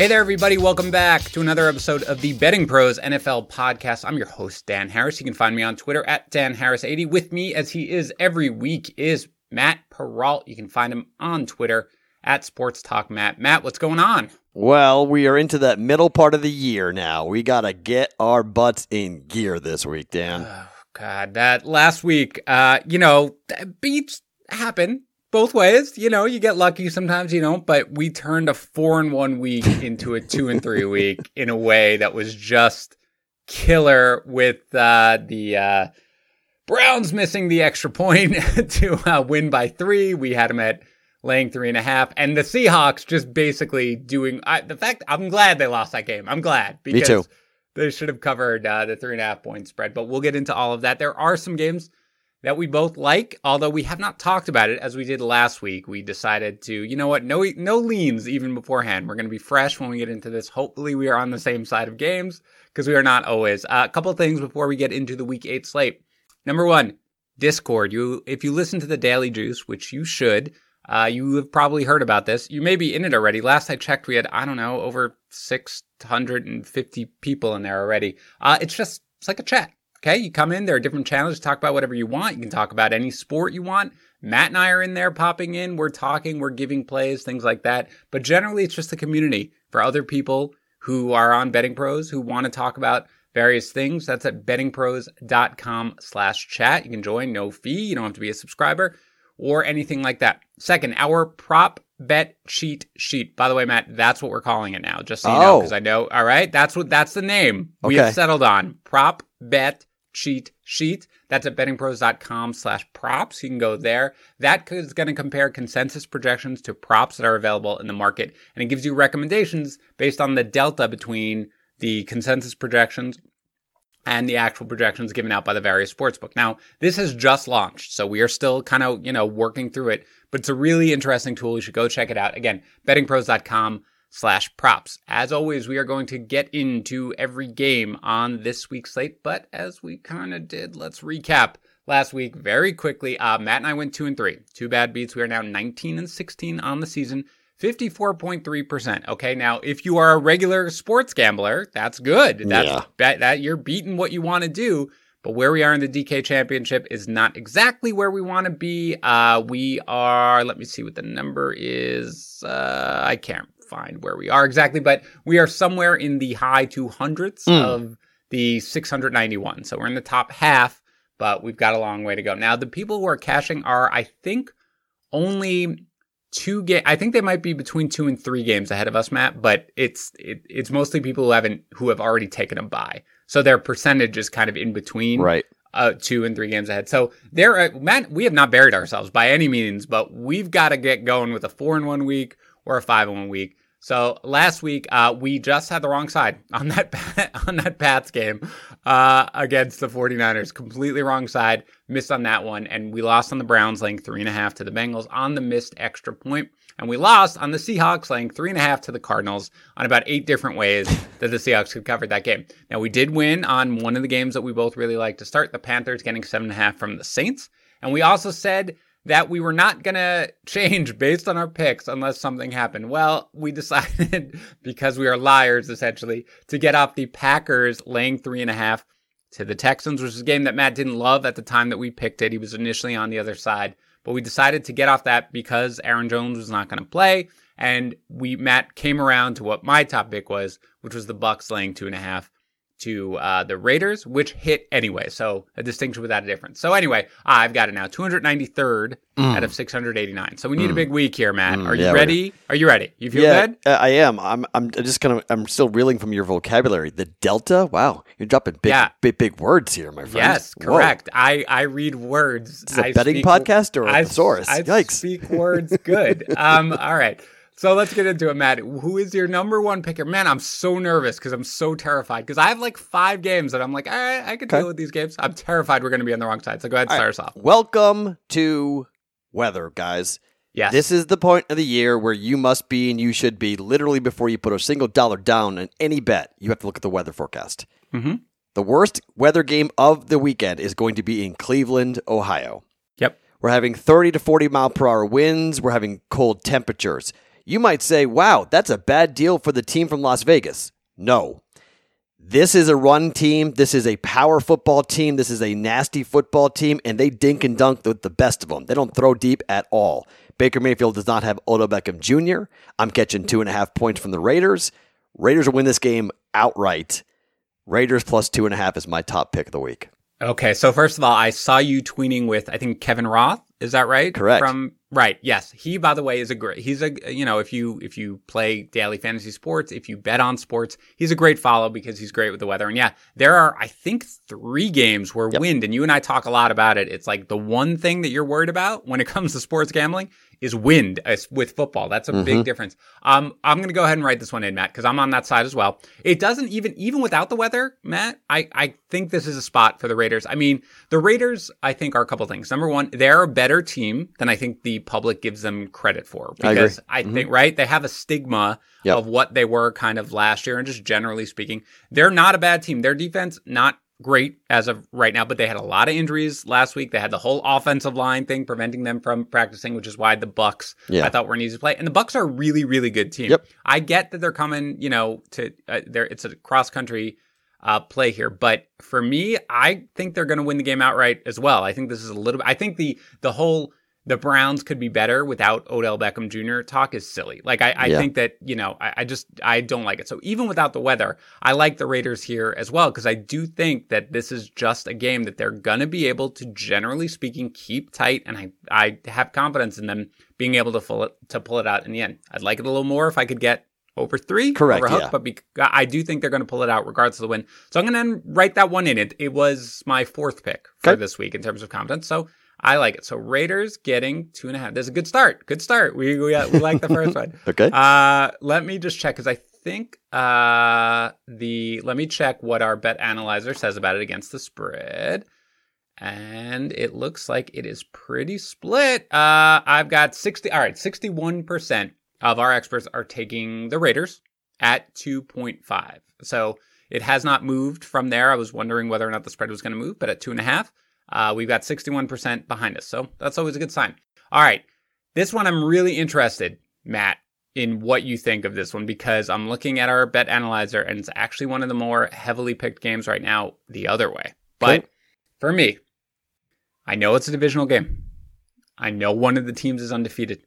Hey there, everybody. Welcome back to another episode of the Betting Pros NFL podcast. I'm your host, Dan Harris. You can find me on Twitter at Dan Harris80. With me, as he is every week, is Matt Perrault. You can find him on Twitter at Sports Talk Matt. Matt, what's going on? Well, we are into that middle part of the year now. We got to get our butts in gear this week, Dan. Oh, God, that last week, uh, you know, beats happen both ways. You know, you get lucky sometimes you don't, but we turned a four and one week into a two and three week in a way that was just killer with uh, the uh, Browns missing the extra point to uh, win by three. We had them at laying three and a half, and the Seahawks just basically doing I, the fact. I'm glad they lost that game. I'm glad because Me too. they should have covered uh, the three and a half point spread. But we'll get into all of that. There are some games that we both like, although we have not talked about it as we did last week. We decided to, you know what, no no leans even beforehand. We're going to be fresh when we get into this. Hopefully, we are on the same side of games because we are not always. Uh, a couple things before we get into the week eight slate. Number one, Discord. You, if you listen to the Daily Juice, which you should, uh, you have probably heard about this. You may be in it already. Last I checked, we had I don't know over six hundred and fifty people in there already. Uh, it's just it's like a chat. Okay, you come in, there are different channels, to talk about whatever you want. You can talk about any sport you want. Matt and I are in there popping in. We're talking, we're giving plays, things like that. But generally, it's just a community for other people who are on Betting Pros who want to talk about various things. That's at bettingpros.com slash chat. You can join, no fee. You don't have to be a subscriber or anything like that. Second, our prop bet cheat sheet. By the way, Matt, that's what we're calling it now, just so you oh. know, because I know. All right, that's what that's the name we have settled on. Prop bet cheat sheet. That's at bettingpros.com slash props. You can go there. That is going to compare consensus projections to props that are available in the market. And it gives you recommendations based on the delta between the consensus projections and the actual projections given out by the various sportsbook. Now, this has just launched, so we are still kind of, you know, working through it, but it's a really interesting tool. You should go check it out. Again, bettingpros.com slash props. As always, we are going to get into every game on this week's slate, but as we kind of did, let's recap last week very quickly. Uh, Matt and I went two and three, two bad beats. We are now 19 and 16 on the season. 54.3%. Okay, now if you are a regular sports gambler, that's good. That's yeah. that, that you're beating what you want to do. But where we are in the DK championship is not exactly where we want to be. Uh, we are, let me see what the number is. Uh, I can't find where we are exactly, but we are somewhere in the high 200s mm. of the 691. So we're in the top half, but we've got a long way to go. Now, the people who are cashing are, I think, only two game. I think they might be between two and three games ahead of us, Matt. But it's it, it's mostly people who haven't who have already taken a bye, so their percentage is kind of in between, right? Uh, two and three games ahead. So there, uh, Matt, we have not buried ourselves by any means, but we've got to get going with a four in one week or a five in one week. So last week, uh, we just had the wrong side on that on that Pats game uh, against the 49ers. Completely wrong side. Missed on that one, and we lost on the Browns, laying three and a half to the Bengals on the missed extra point, and we lost on the Seahawks, laying three and a half to the Cardinals on about eight different ways that the Seahawks could cover that game. Now we did win on one of the games that we both really like to start. The Panthers getting seven and a half from the Saints, and we also said that we were not going to change based on our picks unless something happened. Well, we decided, because we are liars essentially, to get off the Packers laying three and a half to the Texans, which is a game that Matt didn't love at the time that we picked it. He was initially on the other side, but we decided to get off that because Aaron Jones was not going to play. And we, Matt came around to what my top pick was, which was the Bucks laying two and a half to uh, the Raiders, which hit anyway. So a distinction without a difference. So anyway, I've got it now. 293rd mm. out of 689. So we need mm. a big week here, Matt. Mm, Are you yeah, ready? Are you ready? You feel yeah, good? Uh, I am. I'm. I'm just kind of. I'm still reeling from your vocabulary. The Delta. Wow, you're dropping big, yeah. big, big words here, my friend. Yes, correct. I I read words. Is a betting speak, podcast or a thesaurus? I Yikes. speak words good. um. All right. So let's get into it, Matt. Who is your number one picker? Man, I'm so nervous because I'm so terrified because I have like five games that I'm like, all right, I can okay. deal with these games. I'm terrified we're going to be on the wrong side. So go ahead, and start right. us off. Welcome to weather, guys. Yes. This is the point of the year where you must be and you should be literally before you put a single dollar down on any bet. You have to look at the weather forecast. Mm-hmm. The worst weather game of the weekend is going to be in Cleveland, Ohio. Yep. We're having 30 to 40 mile per hour winds. We're having cold temperatures. You might say, wow, that's a bad deal for the team from Las Vegas. No. This is a run team. This is a power football team. This is a nasty football team, and they dink and dunk with the best of them. They don't throw deep at all. Baker Mayfield does not have Odell Beckham Jr. I'm catching two and a half points from the Raiders. Raiders will win this game outright. Raiders plus two and a half is my top pick of the week. Okay, so first of all, I saw you tweeting with I think Kevin Roth. Is that right? Correct. From right, yes. He, by the way, is a great. He's a you know if you if you play daily fantasy sports, if you bet on sports, he's a great follow because he's great with the weather. And yeah, there are I think three games where Yep. wind, and you and I talk a lot about it. It's like the one thing that you're worried about when it comes to sports gambling is wind with football. That's a Mhm. big difference. Um, I'm going to go ahead and write this one in, Matt, because I'm on that side as well. It doesn't even, even without the weather, Matt, I, I think this is a spot for the Raiders. I mean, the Raiders, I think, are a couple things. Number one, they're a better team than I think the public gives them credit for. I agree. Because I, think, right, they have a stigma Yep. of what they were kind of last year. And just generally speaking, they're not a bad team. Their defense, not great as of right now, but they had a lot of injuries last week. They had the whole offensive line thing preventing them from practicing, which is why the Bucks Yeah. I thought were an easy play. And the Bucks are a really, really good team. Yep. I get that they're coming, you know, to uh, there. It's a cross country uh, play here, but for me, I think they're going to win the game outright as well. I think this is a little. I think the the whole the Browns could be better without Odell Beckham Jr. talk is silly. Like I, I Yeah. think that you know I, I just I don't like it. So even without the weather, I like the Raiders here as well because I do think that this is just a game that they're gonna be able to, generally speaking, keep tight, and I I have confidence in them being able to pull it to pull it out in the end. I'd like it a little more if I could get over three, Correct, over hook, yeah. but bec I do think they're going to pull it out regardless of the win. So I'm going to write that one in. It it was my fourth pick for Okay. this week in terms of confidence. So I like it. So Raiders getting two and a half. There's a good start. Good start. We we, we like the first one. Okay. Uh, let me just check because I think uh the let me check what our bet analyzer says about it against the spread. And it looks like it is pretty split. Uh I've got 60 all right, 61% of our experts are taking the Raiders at 2.5. So it has not moved from there. I was wondering whether or not the spread was going to move, but at two and a half, uh, we've got 61% behind us. So that's always a good sign. All right. This one I'm really interested, Matt, in what you think of this one because I'm looking at our bet analyzer and it's actually one of the more heavily picked games right now the other way. But Okay. for me, I know it's a divisional game. I know one of the teams is undefeated,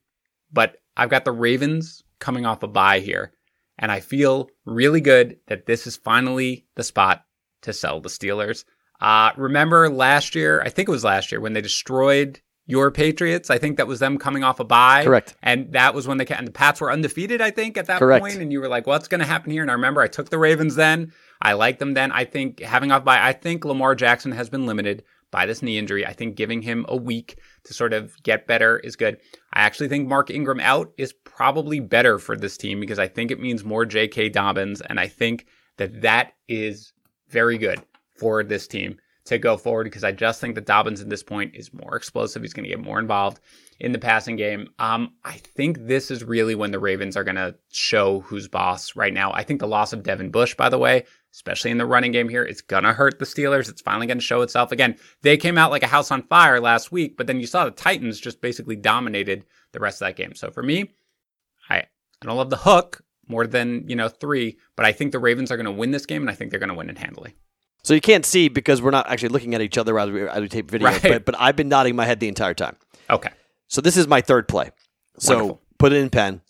but I've got the Ravens coming off a bye here, and I feel really good that this is finally the spot to sell the Steelers. Uh, remember last year, I think it was last year, when they destroyed your Patriots? I think that was them coming off a bye. Correct. And that was when they and the Pats were undefeated, I think, at that Correct. point. And you were like, what's going to happen here? And I remember I took the Ravens then. I liked them then. I think having off by, I think Lamar Jackson has been limited by this knee injury. I think giving him a week to sort of get better is good. I actually think Mark Ingram out is probably better for this team because I think it means more J.K. Dobbins. And I think that that is very good for this team to go forward because I just think that Dobbins at this point is more explosive. He's going to get more involved in the passing game. Um, I think this is really when the Ravens are going to show who's boss right now. I think the loss of Devin Bush, by the way, especially in the running game here, it's going to hurt the Steelers. It's finally going to show itself. Again, they came out like a house on fire last week, but then you saw the Titans just basically dominated the rest of that game. So for me, I, I don't love the hook more than, you know, three, but I think the Ravens are going to win this game and I think they're going to win it handily. So you can't see because we're not actually looking at each other as we, as we tape video. Right. But, but I've been nodding my head the entire time. Okay. So this is my third play. So Wonderful. put it in pen.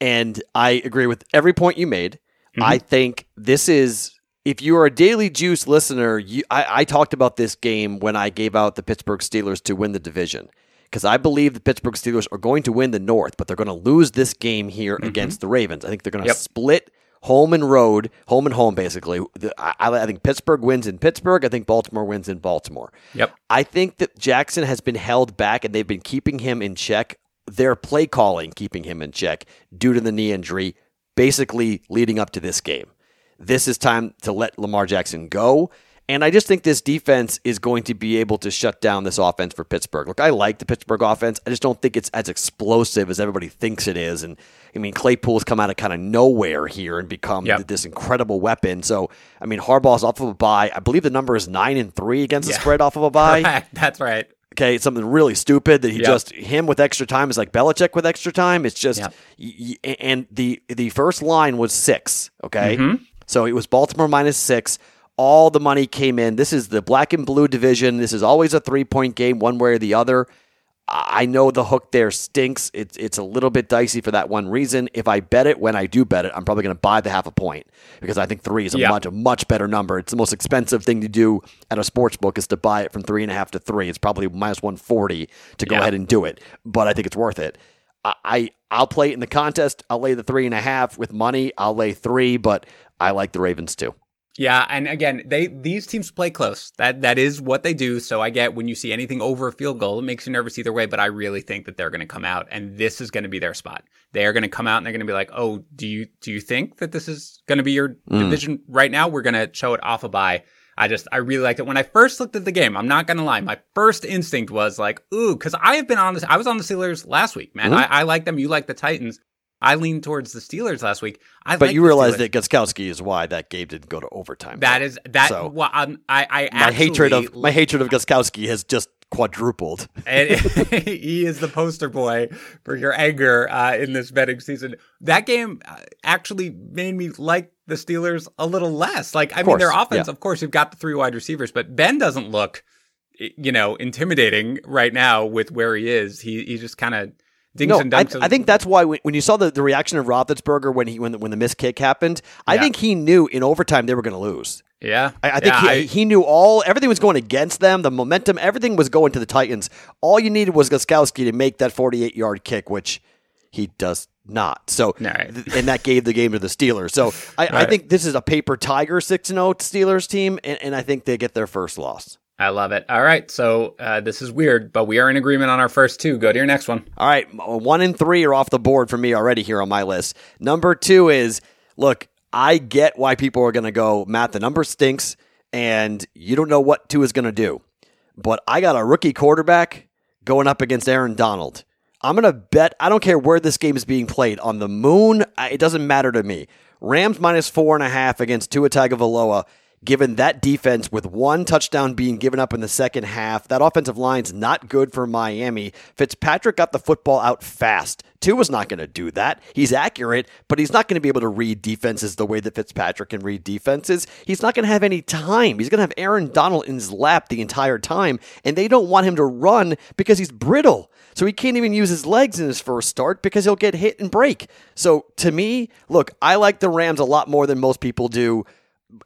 And I agree with every point you made. Mhm. I think this is if you are a Daily Juice listener, you, I, I talked about this game when I gave out the Pittsburgh Steelers to win the division. Because I believe the Pittsburgh Steelers are going to win the North, but they're going to lose this game here against the Ravens. I think they're going to Yep. split home and road, home and home, basically. I, I think Pittsburgh wins in Pittsburgh. I think Baltimore wins in Baltimore. Yep. I think that Jackson has been held back and they've been keeping him in check. Their play calling keeping him in check due to the knee injury, basically leading up to this game. This is time to let Lamar Jackson go. And I just think this defense is going to be able to shut down this offense for Pittsburgh. Look, I like the Pittsburgh offense. I just don't think it's as explosive as everybody thinks it is. And I mean, Claypool's come out of kind of nowhere here and become Yep. this incredible weapon. So, I mean, Harbaugh's off of a bye. I believe the number is nine and three against the spread off of a bye. That's right. Okay, something really stupid that he Yep. just him with extra time is like Belichick with extra time. It's just Yep. y- y- and the the first line was six. Okay, Mhm. so it was Baltimore minus six. All the money came in. This is the black and blue division. This is always a three point game, one way or the other. I know the hook there stinks. It's it's a little bit dicey for that one reason. If I bet it, when I do bet it, I'm probably going to buy the half a point because I think three is a Yeah. much a much better number. It's the most expensive thing to do at a sports book is to buy it from three and a half to three. It's probably minus one forty to go Yeah. ahead and do it, but I think it's worth it. I, I I'll play it in the contest. I'll lay the three and a half with money. I'll lay three, but I like the Ravens too. Yeah, and again, they these teams play close. That that is what they do. So I get when you see anything over a field goal, it makes you nervous either way. But I really think that they're going to come out, and this is going to be their spot. They are going to come out and they're going to be like, "Oh, do you do you think that this is going to be your Mm. division right now? We're going to show it off a bye." I just I really liked it when I first looked at the game. I'm not going to lie, my first instinct was like, "Ooh," because I have been on this. I was on the Steelers last week, man. Mhm. I, I like them. You like the Titans. I leaned towards the Steelers last week. I But you realize Steelers. that Gostkowski is why that game didn't go to overtime. That is that. So- well, um, I, I my hatred of actually- my hatred of Gostkowski has just quadrupled. and he is the poster boy for your anger uh, in this betting season. That game uh, actually made me like the Steelers a little less. Like, I mean, their offense, yeah. of course, you've got the three wide receivers, but Ben doesn't look, you know, intimidating right now with where he is. He he just kind of No, and I, dunks. I think that's why when, when you saw the, the reaction of Roethlisberger when he when the, when the missed kick happened, I Yeah. think he knew in overtime they were going to lose. yeah, I, I think yeah, he, I- he knew all everything was going against them. The momentum, everything was going to the Titans. All you needed was Gostkowski to make that 48 yard kick, which he does not. So, right. and that gave the game to the Steelers. So, I, I think this is a paper tiger six and zero Steelers team, and, and I think they get their first loss. I love it. All right, so uh, this is weird, but we are in agreement on our first two. Go to your next one. All right, one and three are off the board for me already here on my list. Number two is look, I get why people are going to go, Matt, the number stinks, and you don't know what two is going to do. But I got a rookie quarterback going up against Aaron Donald. I'm going to bet, I don't care where this game is being played, on the moon, it doesn't matter to me. Rams minus four and a half against Tua Tagovailoa. Given that defense with one touchdown being given up in the second half, that offensive line's not good for Miami. Fitzpatrick got the football out fast. Two Tua's not going to do that. He's accurate, but he's not going to be able to read defenses the way that Fitzpatrick can read defenses. He's not going to have any time. He's going to have Aaron Donald in his lap the entire time, and they don't want him to run because he's brittle. So he can't even use his legs in his first start because he'll get hit and break. So to me, look, I like the Rams a lot more than most people do.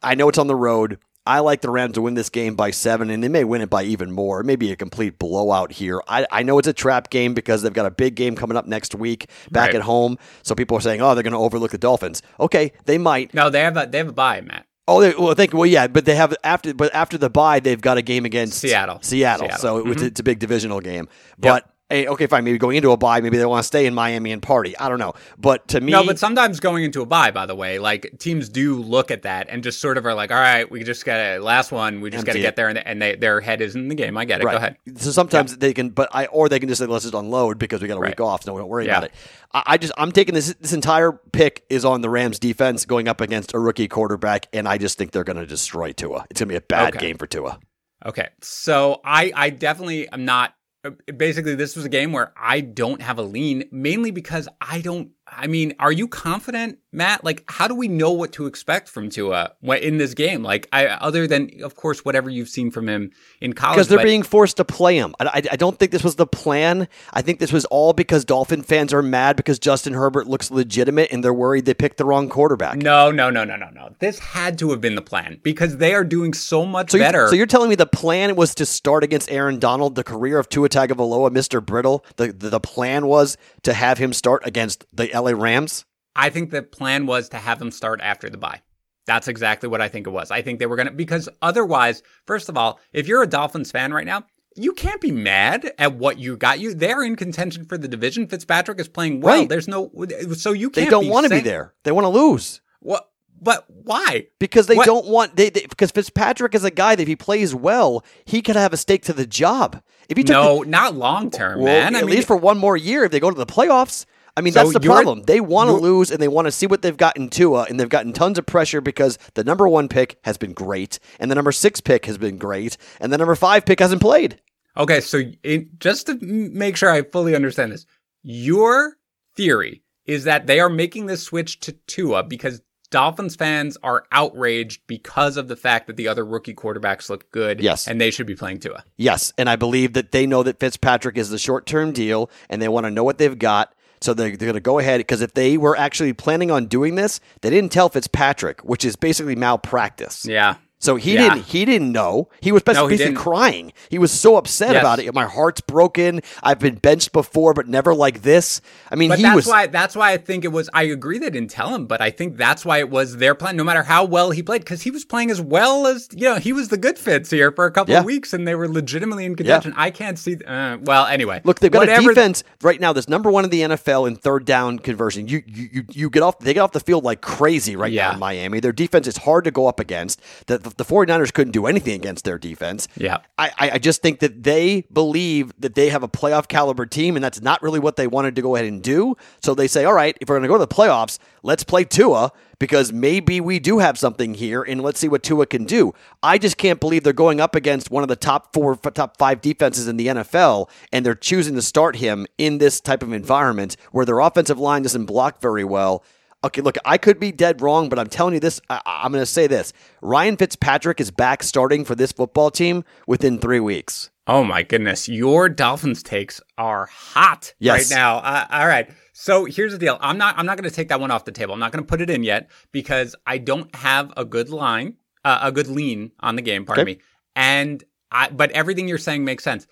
I know it's on the road. I like the Rams to win this game by seven, and they may win it by even more. Maybe a complete blowout here. I, I know it's a trap game because they've got a big game coming up next week back Right. at home. So people are saying, oh, they're going to overlook the Dolphins. Okay, they might. No, they have a they have a bye, Matt. Oh, they, well, thank you. Well, yeah, but they have after, but after the bye, they've got a game against Seattle. Seattle. Seattle. So it was- Mhm. it's a big divisional game. But hey, okay, fine. Maybe going into a bye, maybe they want to stay in Miami and party. I don't know. But to me, No, but sometimes going into a bye, by the way, like teams do look at that and just sort of are like, all right, we just got to last one, we just got to get there, and, and they, their head is in the game. I get it. Go ahead. So sometimes they can, but I or they can just say let's just unload because we got a Right. week off, so we don't worry Yeah. about it. I, I just I'm taking this this entire pick is on the Rams defense going up against a rookie quarterback, and I just think they're going to destroy Tua. It's going to be a bad Okay. game for Tua. Okay, so I I definitely am not. Uh, Basically, this was a game where I don't have a lean, mainly because I don't. I mean, are you confident, Matt? Like, how do we know what to expect from Tua in this game? Like, I other than of course whatever you've seen from him in college, Because they're but- being forced to play him. I, I, don't think this was the plan. I think this was all because Dolphin fans are mad because Justin Herbert looks legitimate and they're worried they picked the wrong quarterback. No, no, no, no, no, no. This had to have been the plan because they are doing so much So, you, better. so you're telling me the plan was to start against Aaron Donald, the career of Tua Tagovailoa, Mr. Brittle. The, the the plan was to have him start against the LA Rams. I think the plan was to have them start after the bye. That's exactly what I think it was. I think they were going to, because otherwise, first of all, if you're a Dolphins fan right now, you can't be mad at what you got. You they're in contention for the division. Fitzpatrick is playing well. Right. There's no so you They can't. don't want to be there. They want to lose. What? But why? Because they What- don't want they, they because Fitzpatrick is a guy that if he plays well, he could have a stake to the job. If he took No, not long term, well, man. I at mean, least for one more year, if they go to the playoffs. I mean, So that's the problem. They want to lose and they want to see what they've gotten Tua, and they've gotten tons of pressure because the number one pick has been great, and the number six pick has been great, and the number five pick hasn't played. Okay, so it, just to make sure I fully understand this, your theory is that they are making this switch to Tua because Dolphins fans are outraged because of the fact that the other rookie quarterbacks look good. Yes. And they should be playing Tua. Yes. And I believe that they know that Fitzpatrick is the short term deal and they want to know what they've got. So they're, they're going to go ahead because if they were actually planning on doing this, they didn't tell Fitzpatrick, which is basically malpractice. Yeah. So he Yeah. didn't. He didn't know. He was basically, No, he basically crying. He was so upset Yes. about it. My heart's broken. I've been benched before, but never like this. I mean, But he that's was. why that's why I think it was I agree they didn't tell him, but I think that's why it was their plan, no matter how well he played, because he was playing as well as you know, he was the good Fitz here for a couple Yeah. of weeks and they were legitimately in contention. I can't see uh, well anyway. Look, they've got whatever- a defense right now that's number one in the NFL in third down conversion. You, you you you get off they get off the field like crazy right now in Miami. Their defense is hard to go up against. The, the, the 49ers couldn't do anything against their defense. Yeah. I, I I just think that they believe that they have a playoff caliber team, and that's not really what they wanted to go ahead and do. So they say, all right, if we're going to go to the playoffs, let's play Tua because maybe we do have something here, and let's see what Tua can do. I just can't believe they're going up against one of the top four, top five defenses in the NFL, and they're choosing to start him in this type of environment where their offensive line doesn't block very well. Okay, look, I could be dead wrong, but I'm telling you this. I, I'm going to say this: Ryan Fitzpatrick is back starting for this football team within three weeks. Oh my goodness, your Dolphins takes are hot Yes. right now. Uh, all right. So here's the deal. I'm not I'm not going to take that one off the table. I'm not going to put it in yet because I don't have a good line, uh, a good lean on the game, pardon Okay. me. And I but everything you're saying makes sense.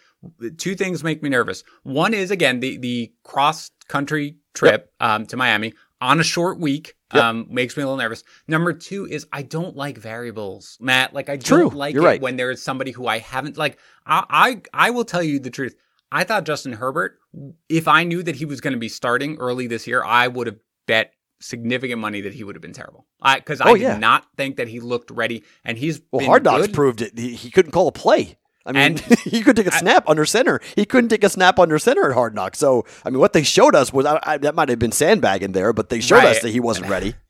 Two things make me nervous. One is again the the cross country trip um, to Miami on a short week. Yep. Um, makes me a little nervous. Number two is I don't like variables, Matt. Like I True. don't like You're it right. when there is somebody who I haven't like. I, I I will tell you the truth. I thought Justin Herbert, if I knew that he was going to be starting early this year, I would have bet significant money that he would have been terrible. I because I Oh, did yeah. not think that he looked ready, and he's Well, Hard Knocks good. proved it. He, he couldn't call a play. I mean, And- he couldn't take a snap under center. He couldn't take a snap under center at Hard Knocks. So, I mean, what they showed us was I, I, that might have been sandbagging there, but they showed us that he wasn't ready.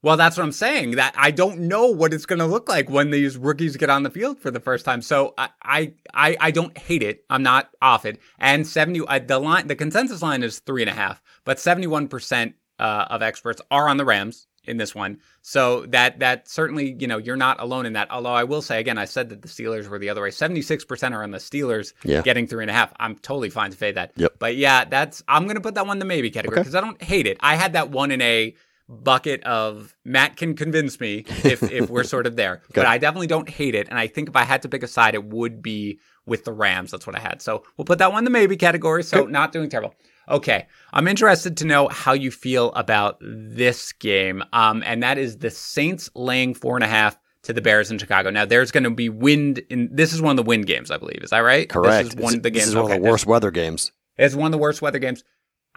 Well, that's what I'm saying. That I don't know what it's going to look like when these rookies get on the field for the first time. So I, I, I, I don't hate it. I'm not off it. And seventy, uh, the line, the consensus line is three and a half, but seventy-one percent uh, of experts are on the Rams in this one. So that that certainly, you know, you're not alone in that. Although I will say again, I said that the Steelers were the other way. Seventy-six percent are on the Steelers Yeah. getting three and a half. I'm totally fine to fade that. Yep. But yeah, that's I'm to put that one in the maybe category Okay. because I don't hate it. I had that one in a bucket of Matt can convince me if if we're sort of there. But I definitely don't hate it. And I think if I had to pick a side, it would be with the Rams. That's what I had. So we'll put that one in the maybe category. So not doing terrible. Okay. I'm interested to know how you feel about this game. Um, and that is the Saints laying four and a half to the Bears in Chicago. Now there's going to be wind in this is one of the wind games, I believe. Is that right? Correct. This is one of the This games. is one okay. of the worst weather games. It's one of the worst weather games.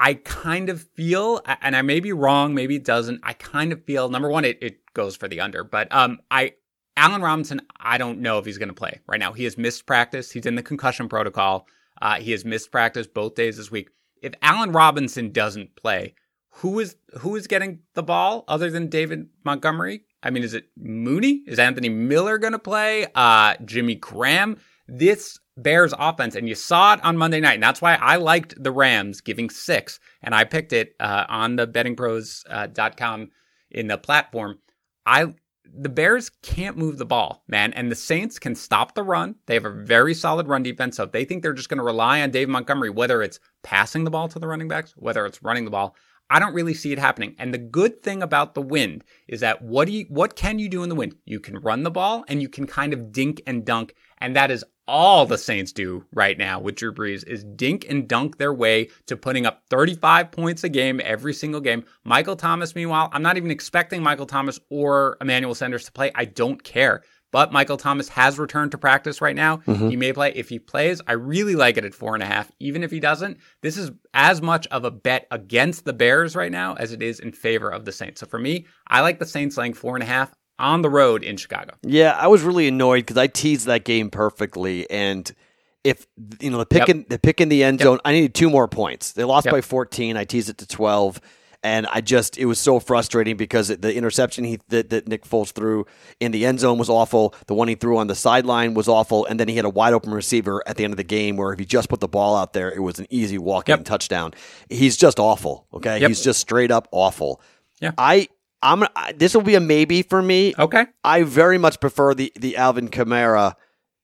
I kind of feel, and I may be wrong, maybe it doesn't. I kind of feel number one, it, it goes for the under, but um, I Allen Robinson, I don't know if he's going to play right now. He has missed practice. He's in the concussion protocol. Uh, he has missed practice both days this week. If Allen Robinson doesn't play, who is who is getting the ball other than David Montgomery? I mean, is it Mooney? Is Anthony Miller going to play? Uh, Jimmy Graham? This Bears offense, and you saw it on Monday night, and that's why I liked the Rams giving six, and I picked it uh, on the bettingpros.com in the platform. I the Bears can't move the ball, man, and the Saints can stop the run. They have a very solid run defense, so if they think they're just going to rely on Dave Montgomery, whether it's passing the ball to the running backs, whether it's running the ball, I don't really see it happening. And the good thing about the wind is that what do you what can you do in the wind? You can run the ball and you can kind of dink and dunk, and that is all the Saints do right now with Drew Brees is dink and dunk their way to putting up 35 points a game every single game. Michael Thomas, meanwhile, I'm not even expecting Michael Thomas or Emmanuel Sanders to play. I don't care. But Michael Thomas has returned to practice right now. Mm-hmm. He may play. If he plays, I really like it at four and a half. Even if he doesn't, this is as much of a bet against the Bears right now as it is in favor of the Saints. So for me, I like the Saints laying four and a half on the road in Chicago. Yeah, I was really annoyed because I teased that game perfectly, and if you know the pick Yep. in the pick in the end Yep. zone, I needed two more points. They lost Yep. by fourteen. I teased it to twelve. And I just, it was so frustrating because the interception he that, that Nick Foles threw in the end zone was awful. The one he threw on the sideline was awful. And then he had a wide open receiver at the end of the game where if he just put the ball out there, it was an easy walk in Yep. touchdown. He's just awful. Okay. Yep. He's just straight up awful. Yeah. I, I'm, I, this will be a maybe for me. Okay. I very much prefer the the Alvin Kamara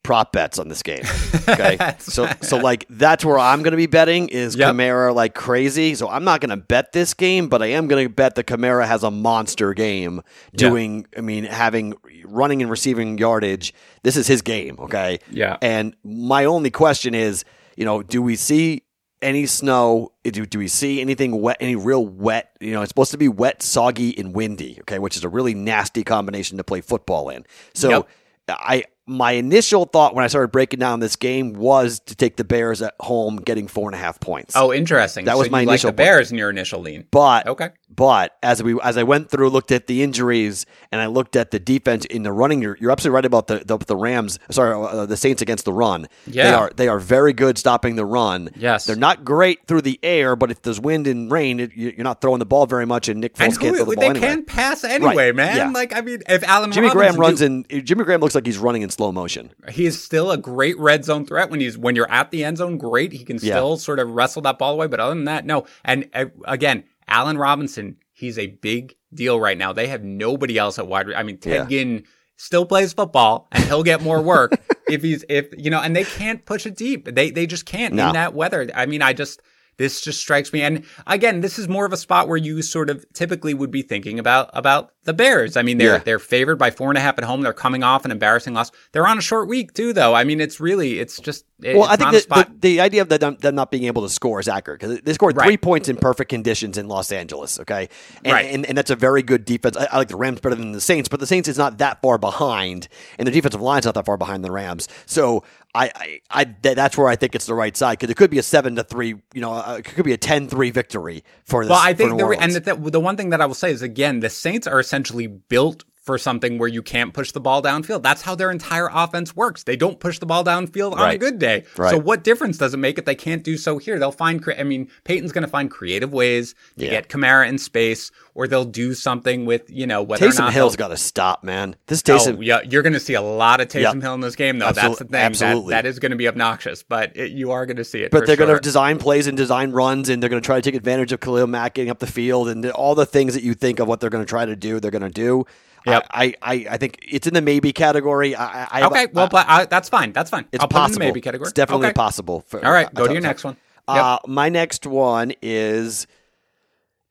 prop bets on this game. Okay, so so like that's where I'm going to be betting is Yep. Kamara like crazy. So I'm not going to bet this game, but I am going to bet that Kamara has a monster game. Yeah. Doing, I mean, having running and receiving yardage. This is his game. Okay, Yeah. and my only question is, you know, do we see any snow? Do, do we see anything wet, any real wet? You know, it's supposed to be wet, soggy, and windy, okay, which is a really nasty combination to play football in. So Yep. I my initial thought when I started breaking down this game was to take the Bears at home getting four and a half points. Oh, interesting. That So was my you like initial the Bears in your initial lean. but Okay. but as we as I went through, looked at the injuries, and I looked at the defense in the running. You're, you're absolutely right about the the, the Rams. Sorry, uh, the Saints against the run. Yeah, they are they are very good stopping the run. Yes. they're not great through the air, but if there's wind and rain, it, you- you're not throwing the ball very much, and Nick Foles And can't throw the they ball anyway. can pass anyway, man. yeah. Like I mean, if Allen Jimmy Graham Robinson runs in. Jimmy Graham looks like he's running in slow motion. he is still a great red zone threat when he's when you're at the end zone. Great, he can Yeah. still sort of wrestle that ball away. But other than that, no. And uh, again, Allen Robinson, he's a big deal right now. They have nobody else at wide. re- I mean, Ted Yeah. Ginn still plays football, and he'll get more work if he's if you know. And they can't push it deep. They they just can't No. in that weather. I mean, I just. This just strikes me, and again, this is more of a spot where you sort of typically would be thinking about about the Bears. I mean, they're Yeah. they're favored by four and a half at home. They're coming off an embarrassing loss. They're on a short week too, though. I mean, it's really it's just it- Well, it's I think not a that spot. the, the idea of them, them not being able to score is accurate because they scored Right. three points in perfect conditions in Los Angeles. Okay, and, Right. and, and that's a very good defense. I, I like the Rams better than the Saints, but the Saints is not that far behind, and the defensive line's not that far behind the Rams. So I, I, I th- that's where I think it's the right side because it could be a seven to three. You know, uh, it could be a 10-3 victory for this. well, I think the, and the, the one thing that I will say is again, the Saints are essentially built for something where you can't push the ball downfield. That's how their entire offense works. They don't push the ball downfield on a good day. Right. So what difference does it make if they can't do so here? They'll find. cre- I mean, Payton's going to find creative ways to Yeah. get Kamara in space, or they'll do something with you know whether or Taysom Hill's got to stop, man. This Oh, Taysom, yeah, you're going to see a lot of Taysom Yep. Hill in this game, though. That's the thing. That- absolutely. that is going to be obnoxious, but it, you are going to see it. But they're going sure. to design plays and design runs, and they're going to try to take advantage of Khalil Mack getting up the field, and all the things that you think of what they're going to try to do, they're going to do. Yep. I, I, I think it's in the maybe category. I, I, Okay, well, I- but I, that's fine. That's fine. it's I'll put it in possible. the maybe category. It's definitely okay. possible. For, All right, uh, go to to- your next one. Yep. Uh, my next one is,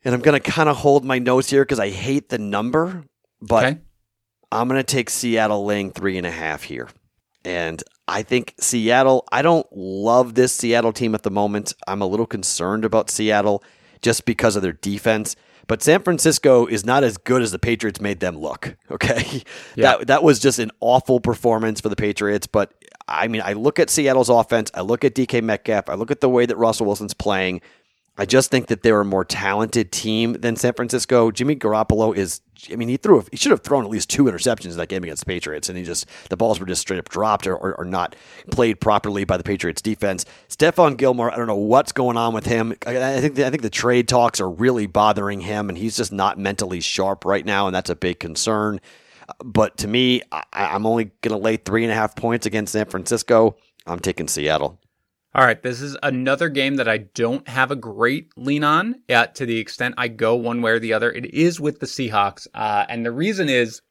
and I'm going to kind of hold my nose here because I hate the number, but okay. I'm going to take Seattle laying three and a half here. And I think Seattle, I don't love this Seattle team at the moment. I'm a little concerned about Seattle just because of their defense. But San Francisco is not as good as the Patriots made them look. Okay. Yeah. That that was just an awful performance for the Patriots. But I mean, I look at Seattle's offense, I look at DK Metcalf, I look at the way that Russell Wilson's playing. I just think that they're a more talented team than San Francisco. Jimmy Garoppolo is. I mean, he threw, he should have thrown at least two interceptions in that game against the Patriots, and he just the balls were just straight up dropped or, or, or not played properly by the Patriots defense. Stephon Gilmore, I don't know what's going on with him. I, I think the, I think the trade talks are really bothering him, and he's just not mentally sharp right now, and that's a big concern. But to me, I, I'm only going to lay three and a half points against San Francisco. I'm taking Seattle. All right, this is another game that I don't have a great lean on. Yeah, to the extent I go one way or the other, it is with the Seahawks, uh, and the reason is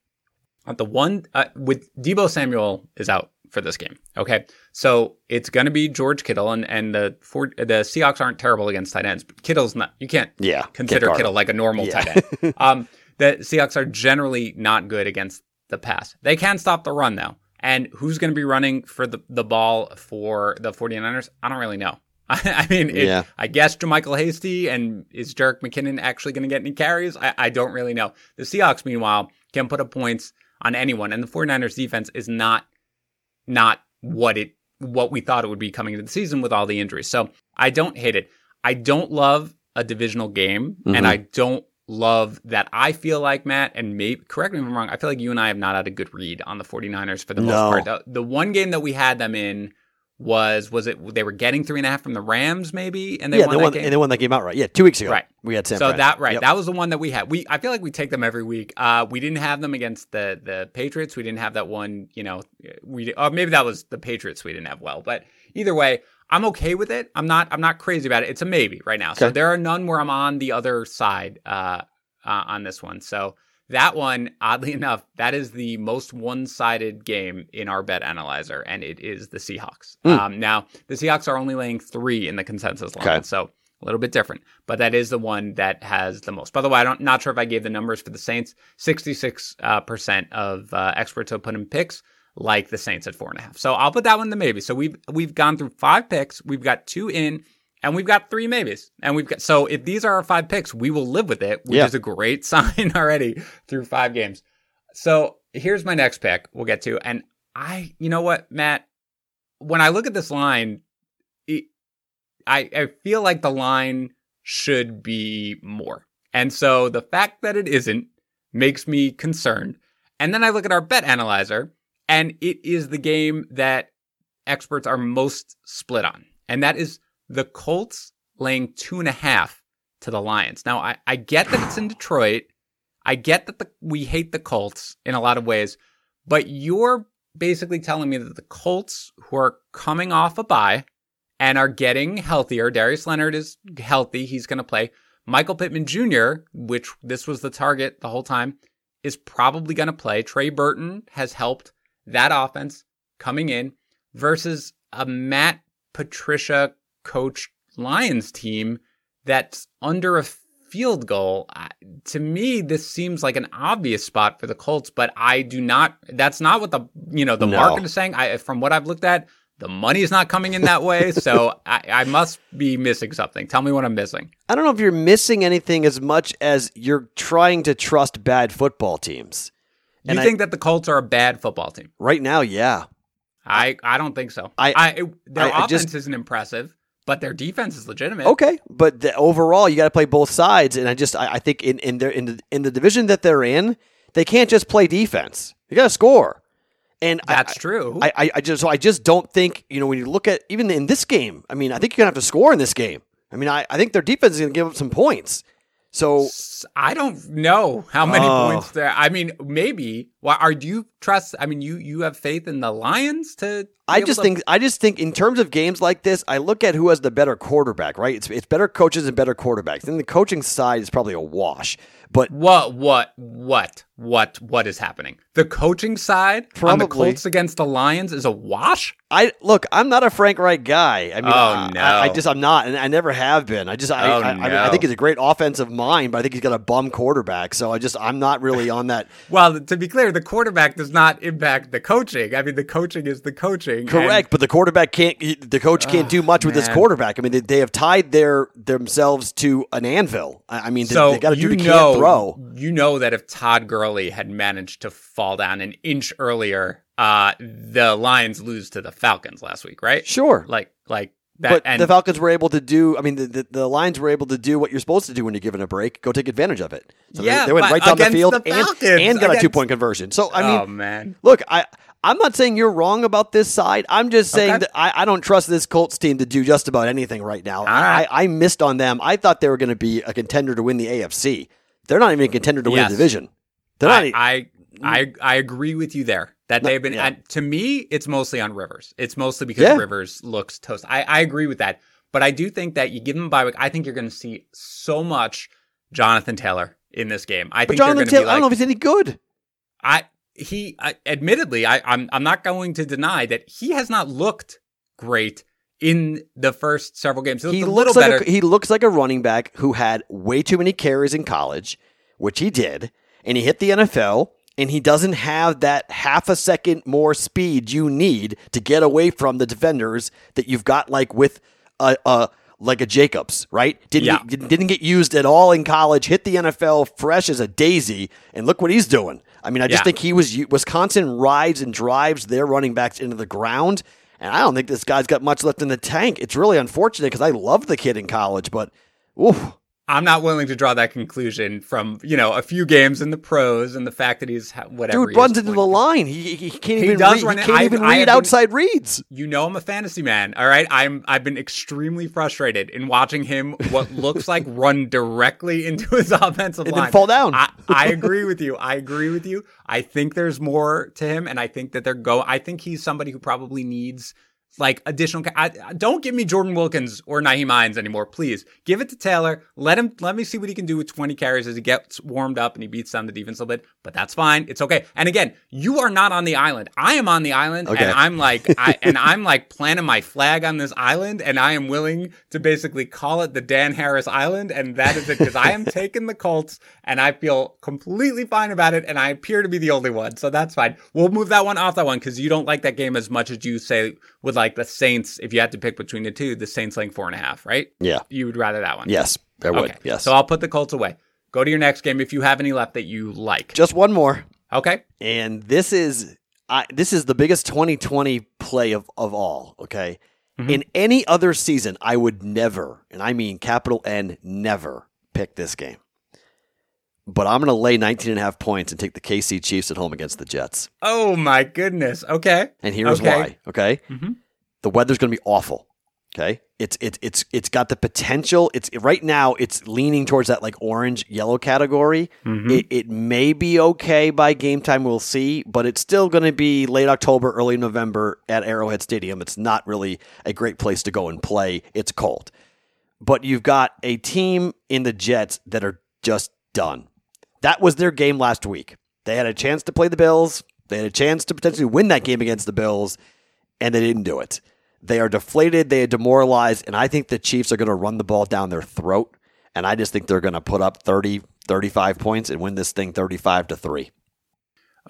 uh, the one uh, with Deebo Samuel is out for this game. Okay, so it's going to be George Kittle, and and the for, the Seahawks aren't terrible against tight ends. But Kittle's not. You can't Yeah, consider Kittle like a normal Yeah. tight end. Um, the Seahawks are generally not good against the pass. They can stop the run though. And who's going to be running for the, the ball for the 49ers? I don't really know. I mean, it, Yeah. I guess JaMycal Hasty and is Jerick McKinnon actually going to get any carries? I, I don't really know. The Seahawks, meanwhile, can put up points on anyone, and the 49ers defense is not not what it what we thought it would be coming into the season with all the injuries. So I don't hate it. I don't love a divisional game, Mhm. and I don't love that I feel like Matt and maybe correct me if I'm wrong. I feel like you and I have not had a good read on the 49ers for the most part. The, the one game that we had them in was was it they were getting three and a half from the Rams maybe, and they yeah, won they that won, game. and they won that game outright. Yeah, two weeks ago. Right. We had San so that right, Yep. that was the one that we had. We I feel like we take them every week. Uh, we didn't have them against the the Patriots. We didn't have that one. You know, we or maybe that was the Patriots. We didn't have well, but either way, I'm okay with it. I'm not I'm not crazy about it. It's a maybe right now. So there are none where I'm on the other side uh, uh, on this one. So that one, oddly enough, that is the most one-sided game in our bet analyzer, and it is the Seahawks. Mm. Um, now the Seahawks are only laying three in the consensus line, Okay. so a little bit different, but that is the one that has the most. By the way, I'm not sure if I gave the numbers for the Saints. 66 uh, percent of uh, experts have put in picks like the Saints at four and a half. So I'll put that one in the maybe. So we've we've gone through five picks. We've got two in, and we've got three maybes. And we've got so if these are our five picks, we will live with it, which Yeah. is a great sign already through five games. So here's my next pick. We'll get to, and I, you know what, Matt, when I look at this line, it, I I feel like the line should be more, and so the fact that it isn't makes me concerned. And then I look at our bet analyzer, and it is the game that experts are most split on, and that is the Colts laying two and a half to the Lions. Now, I, I get that it's in Detroit. I get that the, we hate the Colts in a lot of ways, but you're basically telling me that the Colts, who are coming off a bye and are getting healthier, Darius Leonard is healthy. He's going to play. Michael Pittman Jr., which this was the target the whole time, is probably going to play. Trey Burton has helped that offense coming in versus a Matt Patricia coach Lions team that's under a field goal. To me, this seems like an obvious spot for the Colts, but I do not. That's not what the you know the No. market is saying. I from what I've looked at, the money is not coming in that way. so I, I must be missing something. Tell me what I'm missing. I don't know if you're missing anything as much as you're trying to trust bad football teams. You And I- think that the Colts are a bad football team? Right now, yeah. I I don't think so. I- I, their I- I offense just- isn't impressive, but their defense is legitimate. Okay, but the, overall, you got to play both sides, and I just I, I think in in their in the in the division that they're in, they can't just play defense. You got to score, and I- That's true. I, I, I just so I just don't think you know when you look at even in this game. I mean, I think you're gonna have to score in this game. I mean, I, I think their defense is gonna give up some points. So I don't know how many Oh. points there. I mean, maybe. Why are you trust? I mean, you you have faith in the Lions to? I just to- think I just think in terms of games like this, I look at who has the better quarterback. Right? It's it's better coaches and better quarterbacks. Then the coaching side is probably a wash. But what what what what what is happening? The coaching side on the Colts against the Lions is a wash. I look, I'm not a Frank Reich guy. I mean, Oh, I, no. I, I just I'm not, and I never have been. I just I, Oh, I, I, mean. I think he's a great offensive mind, but I think he's got a bum quarterback. So I just I'm not really on that. Well, to be clear, the quarterback does not impact the coaching. I mean, the coaching is the coaching. and- Correct, but the quarterback can't. The coach can't do much with this quarterback. I mean, they, they have tied their themselves to an anvil. I mean, so they, got to do the can't throw. You know that if Todd Gurley had managed to fall down an inch earlier, uh, the Lions lose to the Falcons last week, right? Sure, Like, like that. but and the Falcons were able to do. I mean, the, the the Lions were able to do what you're supposed to do when you're given a break. Go take advantage of it. So they- Yeah, they, went right down the field the and, Falcons, and got a two point conversion. So I oh, mean, oh man, Look, I I'm not saying you're wrong about this side. I'm just saying Okay. that I, I don't trust this Colts team to do just about anything right now. right. I, I missed on them. I thought they were going to be a contender to win the AFC. They're not even a contender to win Yes. the division. They're not. I, mm. I I agree with you there. That they've been yeah. to me, it's mostly on Rivers. It's mostly because Yeah. Rivers looks toast. I, I agree with that. But I do think that you give him a bye week. I think you're going to see so much Jonathan Taylor in this game. I but think Jonathan they're going to Taylor, be I don't know if he's any good. I he I, admittedly I I'm I'm not going to deny that he has not looked great in the first several games. He, He looked a little looks like better. a, he looks like a running back who had way too many carries in college, which he did, and he hit the NFL. And he doesn't have that half a second more speed you need to get away from the defenders that you've got, like with a, a like a Jacobs, right? Didn't Yeah. get, didn't get used at all in college. Hit the NFL fresh as a daisy, and look what he's doing. I mean, I just Yeah. think he was Wisconsin rides and drives their running backs into the ground, and I don't think this guy's got much left in the tank. It's really unfortunate because I loved the kid in college, but oof, I'm not willing to draw that conclusion from you know a few games in the pros and the fact that he's whatever. Dude runs into the line. He, he can't He even does read, run he can't I've- even read been- outside reads. You know I'm a fantasy man. All right, I'm I've been extremely frustrated in watching him what looks like run directly into his offensive And line fall down. I, I agree with you. I agree with you. I think there's more to him, and I think that they're go. I think he's somebody who probably needs like additional. I, don't give me Jordan Wilkins or Nyheim Hines anymore, please. Give it to Taylor. Let him. Let me see what he can do with 20 carries as he gets warmed up and he beats down the defense a little bit. But that's fine. It's okay. And again, you are not on the island. I am on the island, Okay. and I'm like, I and I'm like planting my flag on this island, and I am willing to basically call it the Dan Harris Island, and that is it because I am taking the Colts, and I feel completely fine about it, and I appear to be the only one, so that's fine. We'll move that one off that one because you don't like that game as much as you say would like the Saints. If you had to pick between the two, the Saints laying four and a half, right? Yeah. You would rather that one. Yes, I would. Okay. Yes. So I'll put the Colts away. Go to your next game if you have any left that you like. Just one more. Okay. and this is I, this is the biggest 2020 play of, of all okay Mhm. in any other season i would never and i mean capital n never pick this game but i'm going to lay 19 and a half points and take the kc chiefs at home against the jets Oh my goodness. Okay. and here's Okay. why okay Mhm. The weather's going to be awful okay? It's it's it's it's got the potential it's right now it's leaning towards that like orange yellow category. Mhm. it, it may be okay by game time we'll see but it's still going to be late october early november at arrowhead stadium. It's not really a great place to go and play. It's cold. But you've got a team in the jets that are just done. That was their game last week. They had a chance to play the bills. They had a chance to potentially win that game against the bills and they didn't do it they are deflated they are demoralized and i think the chiefs are going to run the ball down their throat and I just think they're going to put up 30, 35 points and win this thing 35 to 3.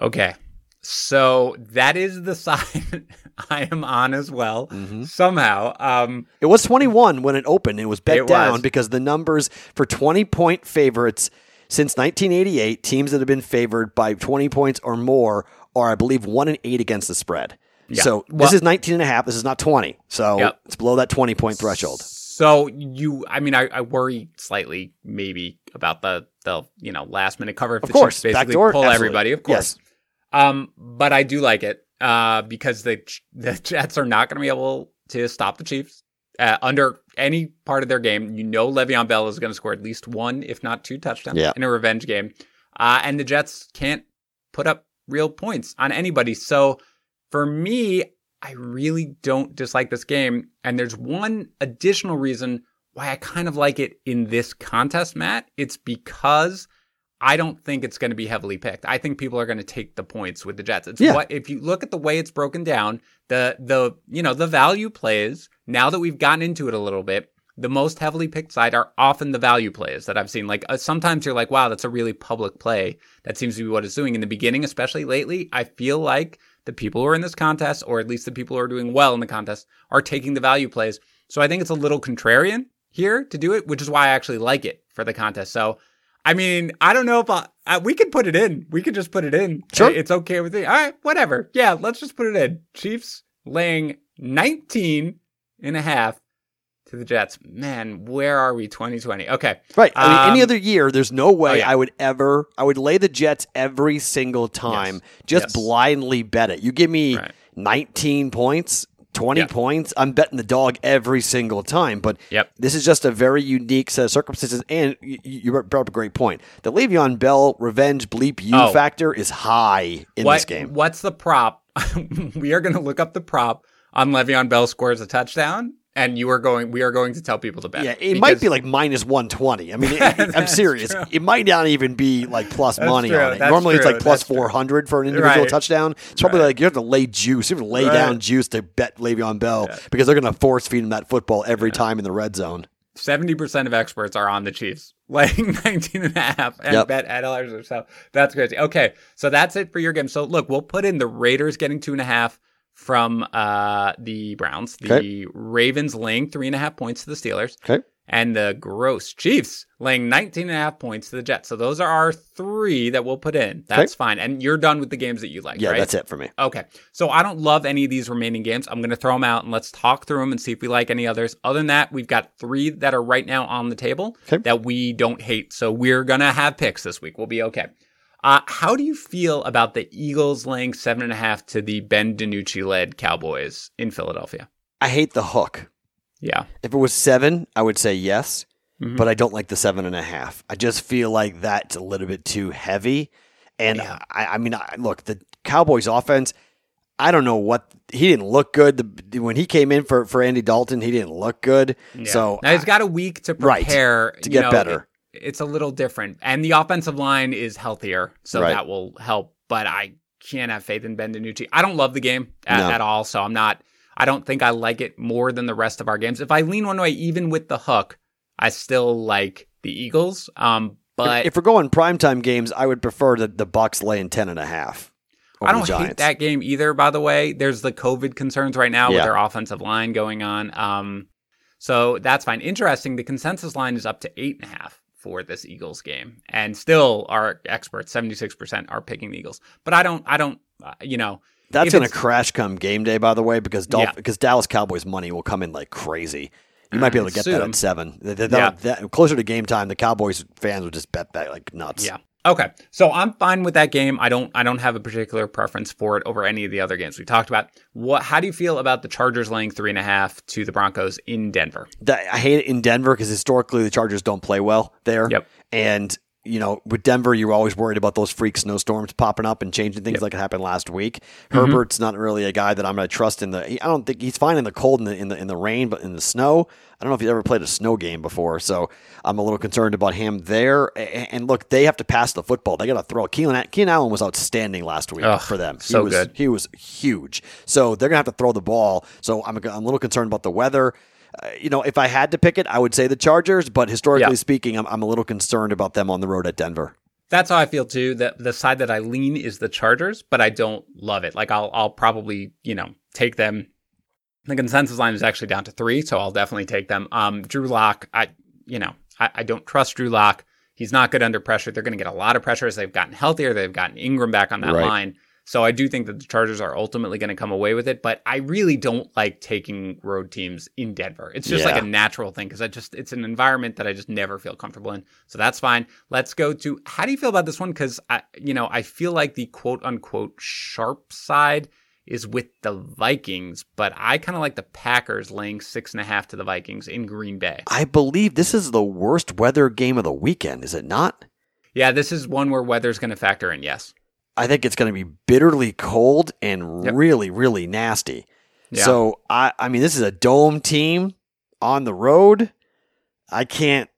Okay. So that is the side I am on as well. Mm-hmm. Somehow. Um, It was 21 when it opened. It was bet It down was. because the numbers for 20 point favorites since 1988, teams that have been favored by 20 points or more are, I believe, 1 and 8 against the spread. Yeah. So Well- this is 19 and a half. This is not 20. So Yep. it's below that 20 point threshold. So you, I mean, I, I worry slightly maybe about the the you know last minute cover if Of the course. Chiefs basically Backdoor, pull absolutely. everybody, of course. Um, but I do like it uh, because the the Jets are not going to be able to stop the Chiefs uh, under any part of their game. You know, Le'Veon Bell is going to score at least one, if not two touchdowns Yeah. in a revenge game, uh, and the Jets can't put up real points on anybody. So for me, I really don't dislike this game. And there's one additional reason why I kind of like it in this contest, Matt. It's because I don't think it's going to be heavily picked. I think people are going to take the points with the Jets. It's Yeah. what if you look at the way it's broken down, the the you know, the value plays, now that we've gotten into it a little bit, the most heavily picked side are often the value plays that I've seen. Like uh, sometimes you're like, wow, that's a really public play. That seems to be what it's doing in the beginning, especially lately. I feel like the people who are in this contest, or at least the people who are doing well in the contest, are taking the value plays. So I think it's a little contrarian here to do it, which is why I actually like it for the contest. So, I mean, I don't know if I, uh, we could put it in. We could just put it in. Sure. It's okay with me. All right, whatever. Yeah, let's just put it in. Chiefs laying 19 and a half to the Jets. Man, where are we 2020? Okay. Right. I mean, any Um, other year, there's no way oh, yeah. I would ever, I would lay the Jets every single time, Yes. just Yes. blindly bet it. You give me Right. 19 points, 20 Yeah. points, I'm betting the dog every single time. But Yep. this is just a very unique set of circumstances. And you, you brought up a great point. The Le'Veon Bell revenge bleep you Oh. factor is high in what, this game. What's the prop? we are going to look up the prop on Le'Veon Bell scores a touchdown, and you are going. We are going to tell people to bet. Yeah, it might be like minus 120. I mean, it, I'm serious. true. It might not even be like plus That's money true. on it. That's Normally it's like plus That's true. 400 for an individual Right. touchdown. It's probably Right. like you have to lay juice. You have to lay Right. down juice to bet Le'Veon Bell Yeah. because they're going to force feed him that football every time in the red zone. 70% of experts are on the Chiefs, laying 19 and a half and Yep. bet at dollars or so. That's crazy. Okay. So that's it for your game. So look, we'll put in the Raiders getting two and a half from uh, the Browns, the Okay. Ravens laying three and a half points to the Steelers, Okay. and the gross Chiefs laying 19 and a half points to the Jets. So those are our three that we'll put in. That's Okay. fine. And you're done with the games that you like, Yeah, right? that's it for me. Okay. So I don't love any of these remaining games. I'm going to throw them out and let's talk through them and see if we like any others. Other than that, we've got three that are right now on the table Okay. that we don't hate. So we're going to have picks this week. We'll be okay. Uh, how do you feel about the Eagles laying seven and a half to the Ben DiNucci led Cowboys in Philadelphia? I hate the hook. Yeah. If it was seven, I would say yes, Mhm. but I don't like the seven and a half. I just feel like that's a little bit too heavy. And Yeah. I, I mean, I, look, the Cowboys offense, I don't know what he didn't look good. The, when he came in for, for Andy Dalton, he didn't look good. Yeah. So now he's got a week to Right. prepare To get know, better. It- it's a little different, and the offensive line is healthier, so Right. that will help. But I can't have faith in Ben DiNucci. I don't love the game at, No. at all, so I'm not. I don't think I like it more than the rest of our games. If I lean one way, even with the hook, I still like the Eagles. Um, but if, if we're going primetime games, I would prefer the, the Bucks laying ten and a half. I don't hate that game either. By the way, there's the COVID concerns right now with Yeah. their offensive line going on. Um, so that's fine. Interesting. The consensus line is up to eight and a half for this Eagles game, and still our experts, seventy six percent, are picking the Eagles. But I don't. I don't. Uh, you know. That's going to crash come game day, by the way, because Dolph- Yeah. because Dallas Cowboys money will come in like crazy. You might be able to get that at seven. Th- th- Yeah. that- closer to game time, the Cowboys fans would just bet that like nuts. Yeah. Okay. So I'm fine with that game. I don't I don't have a particular preference for it over any of the other games we talked about. What how do you feel about the Chargers laying three and a half to the Broncos in Denver? That, I hate it in Denver because historically the Chargers don't play well there. Yep. And you know, with Denver, you're always worried about those freak snowstorms popping up and changing things Yep. like it happened last week. Mm-hmm. Herbert's not really a guy that I'm going to trust in the. I don't think he's fine in the cold and the, in the in the rain, but in the snow, I don't know if he's ever played a snow game before. So I'm a little concerned about him there. And look, they have to pass the football. They got to throw. Keenan, Keenan Allen was outstanding last week Ugh, for them. so he was, good. He was huge. So they're going to have to throw the ball. So I'm, I'm a little concerned about the weather. Uh, you know, if I had to pick it, I would say the Chargers. But historically Yeah. speaking, I'm, I'm a little concerned about them on the road at Denver. That's how I feel too. The the side that I lean is the Chargers, but I don't love it. Like I'll I'll probably, you know, take them. The consensus line is actually down to three, so I'll definitely take them. Um Drew Lock, I you know, I, I don't trust Drew Lock. He's not good under pressure. They're gonna get a lot of pressure as they've gotten healthier. They've gotten Ingram back on that Right. line. So I do think that the Chargers are ultimately going to come away with it, but I really don't like taking road teams in Denver. It's just like a natural thing because I just it's an environment that I just never feel comfortable in. So that's fine. Let's go to how do you feel about this one? Because I you know I feel like the quote unquote sharp side is with the Vikings, but I kind of like the Packers laying six and a half to the Vikings in Green Bay. I believe this is the worst weather game of the weekend, is it not? Yeah, this is one where weather's going to factor in. Yes. I think it's going to be bitterly cold and Yep. really, really nasty. Yeah. So I, I mean, this is a dome team on the road. I can't,